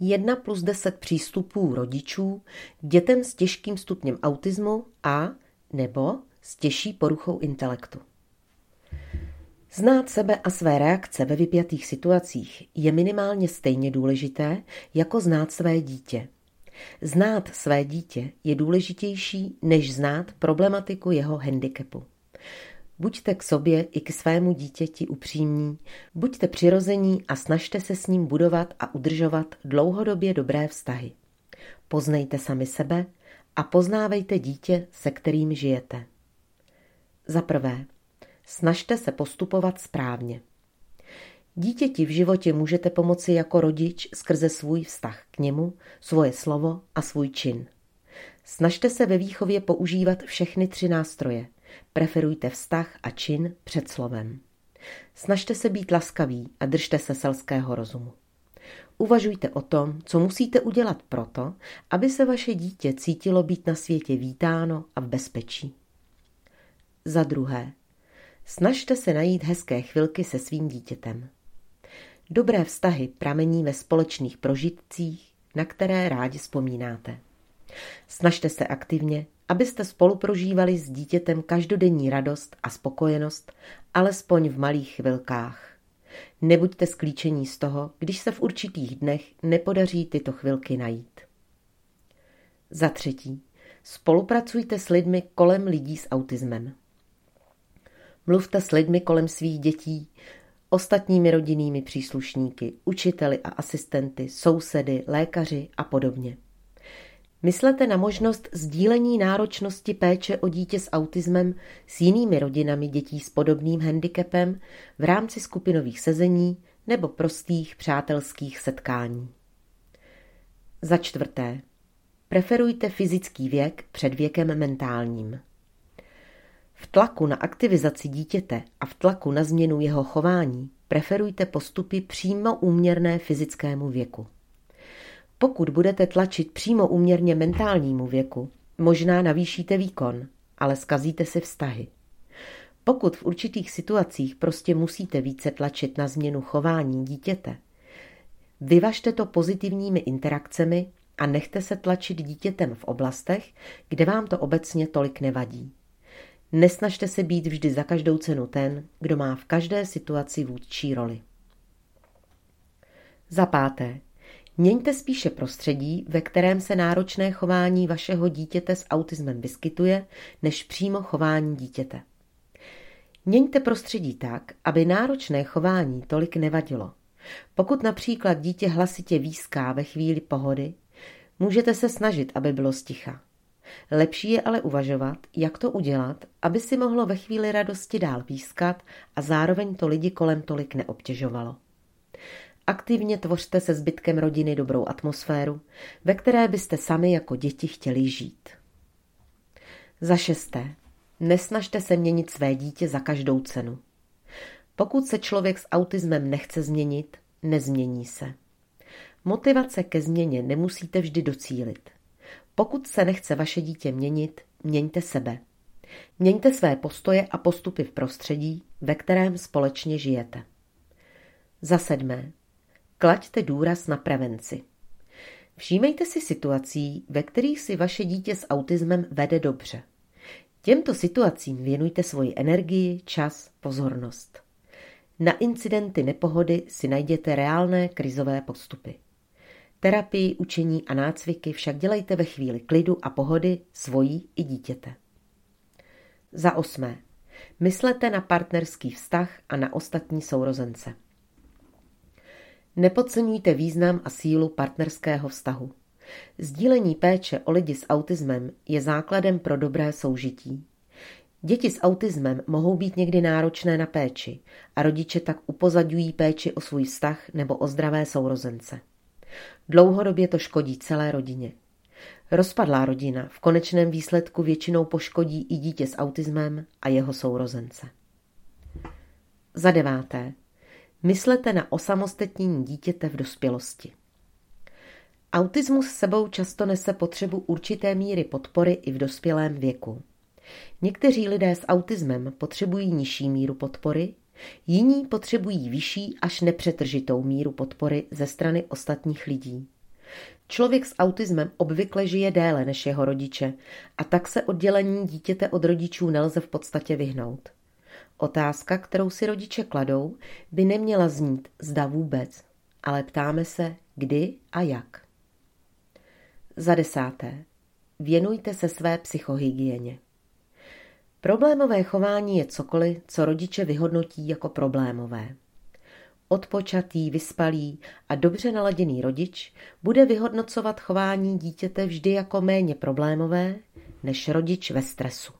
1 plus 10 přístupů rodičů k dětem s těžkým stupněm autismu a nebo s těžší poruchou intelektu. Znát sebe a své reakce ve vypjatých situacích je minimálně stejně důležité, jako znát své dítě. Znát své dítě je důležitější, než znát problematiku jeho handicapu. Buďte k sobě i k svému dítěti upřímní, buďte přirození a snažte se s ním budovat a udržovat dlouhodobě dobré vztahy. Poznejte sami sebe a poznávejte dítě, se kterým žijete. Za prvé, snažte se postupovat správně. Dítěti v životě můžete pomoci jako rodič skrze svůj vztah k němu, svoje slovo a svůj čin. Snažte se ve výchově používat všechny tři nástroje – Preferujte vztah a čin před slovem. Snažte se být laskaví a držte se selského rozumu. Uvažujte o tom, co musíte udělat proto, aby se vaše dítě cítilo být na světě vítáno a v bezpečí. Za druhé, snažte se najít hezké chvilky se svým dítětem. Dobré vztahy pramení ve společných prožitcích, na které rádi vzpomínáte. Snažte se aktivně abyste spolu prožívali s dítětem každodenní radost a spokojenost, alespoň v malých chvilkách. Nebuďte sklíčení z toho, když se v určitých dnech nepodaří tyto chvilky najít. Za třetí, spolupracujte s lidmi kolem lidí s autismem. Mluvte s lidmi kolem svých dětí, ostatními rodinnými příslušníky, učiteli a asistenty, sousedy, lékaři a podobně. Myslete na možnost sdílení náročnosti péče o dítě s autismem s jinými rodinami dětí s podobným handicapem v rámci skupinových sezení nebo prostých přátelských setkání. Za čtvrté. Preferujte fyzický věk před věkem mentálním. V tlaku na aktivizaci dítěte a v tlaku na změnu jeho chování preferujte postupy přímo úměrné fyzickému věku. Pokud budete tlačit přímo uměrně mentálnímu věku, možná navýšíte výkon, ale skazíte si vztahy. Pokud v určitých situacích prostě musíte více tlačit na změnu chování dítěte, vyvažte to pozitivními interakcemi a nechte se tlačit dítětem v oblastech, kde vám to obecně tolik nevadí. Nesnažte se být vždy za každou cenu ten, kdo má v každé situaci vůdčí roli. Za páté, Měňte spíše prostředí, ve kterém se náročné chování vašeho dítěte s autismem vyskytuje, než přímo chování dítěte. Měňte prostředí tak, aby náročné chování tolik nevadilo. Pokud například dítě hlasitě výská ve chvíli pohody, můžete se snažit, aby bylo sticha. Lepší je ale uvažovat, jak to udělat, aby si mohlo ve chvíli radosti dál pískat a zároveň to lidi kolem tolik neobtěžovalo. Aktivně tvořte se zbytkem rodiny dobrou atmosféru, ve které byste sami jako děti chtěli žít. Za šesté. Nesnažte se měnit své dítě za každou cenu. Pokud se člověk s autismem nechce změnit, nezmění se. Motivace ke změně nemusíte vždy docílit. Pokud se nechce vaše dítě měnit, měňte sebe. Měňte své postoje a postupy v prostředí, ve kterém společně žijete. Za sedmé. Klaďte důraz na prevenci. Všímejte si situací, ve kterých si vaše dítě s autismem vede dobře. Těmto situacím věnujte svoji energii, čas, pozornost. Na incidenty nepohody si najděte reálné krizové postupy. Terapii, učení a nácviky však dělejte ve chvíli klidu a pohody svojí i dítěte. Za osmé. Myslete na partnerský vztah a na ostatní sourozence. Nepodceňujte význam a sílu partnerského vztahu. Sdílení péče o lidi s autismem je základem pro dobré soužití. Děti s autismem mohou být někdy náročné na péči a rodiče tak upozadují péči o svůj vztah nebo o zdravé sourozence. Dlouhodobě to škodí celé rodině. Rozpadlá rodina v konečném výsledku většinou poškodí i dítě s autismem a jeho sourozence. Za deváté. Myslete na osamostatnění dítěte v dospělosti. Autismus sebou často nese potřebu určité míry podpory i v dospělém věku. Někteří lidé s autismem potřebují nižší míru podpory, jiní potřebují vyšší až nepřetržitou míru podpory ze strany ostatních lidí. Člověk s autismem obvykle žije déle než jeho rodiče a tak se oddělení dítěte od rodičů nelze v podstatě vyhnout. Otázka, kterou si rodiče kladou, by neměla znít zda vůbec, ale ptáme se kdy a jak. Za desáté. Věnujte se své psychohygieně. Problémové chování je cokoliv, co rodiče vyhodnotí jako problémové. Odpočatý, vyspalý a dobře naladěný rodič bude vyhodnocovat chování dítěte vždy jako méně problémové než rodič ve stresu.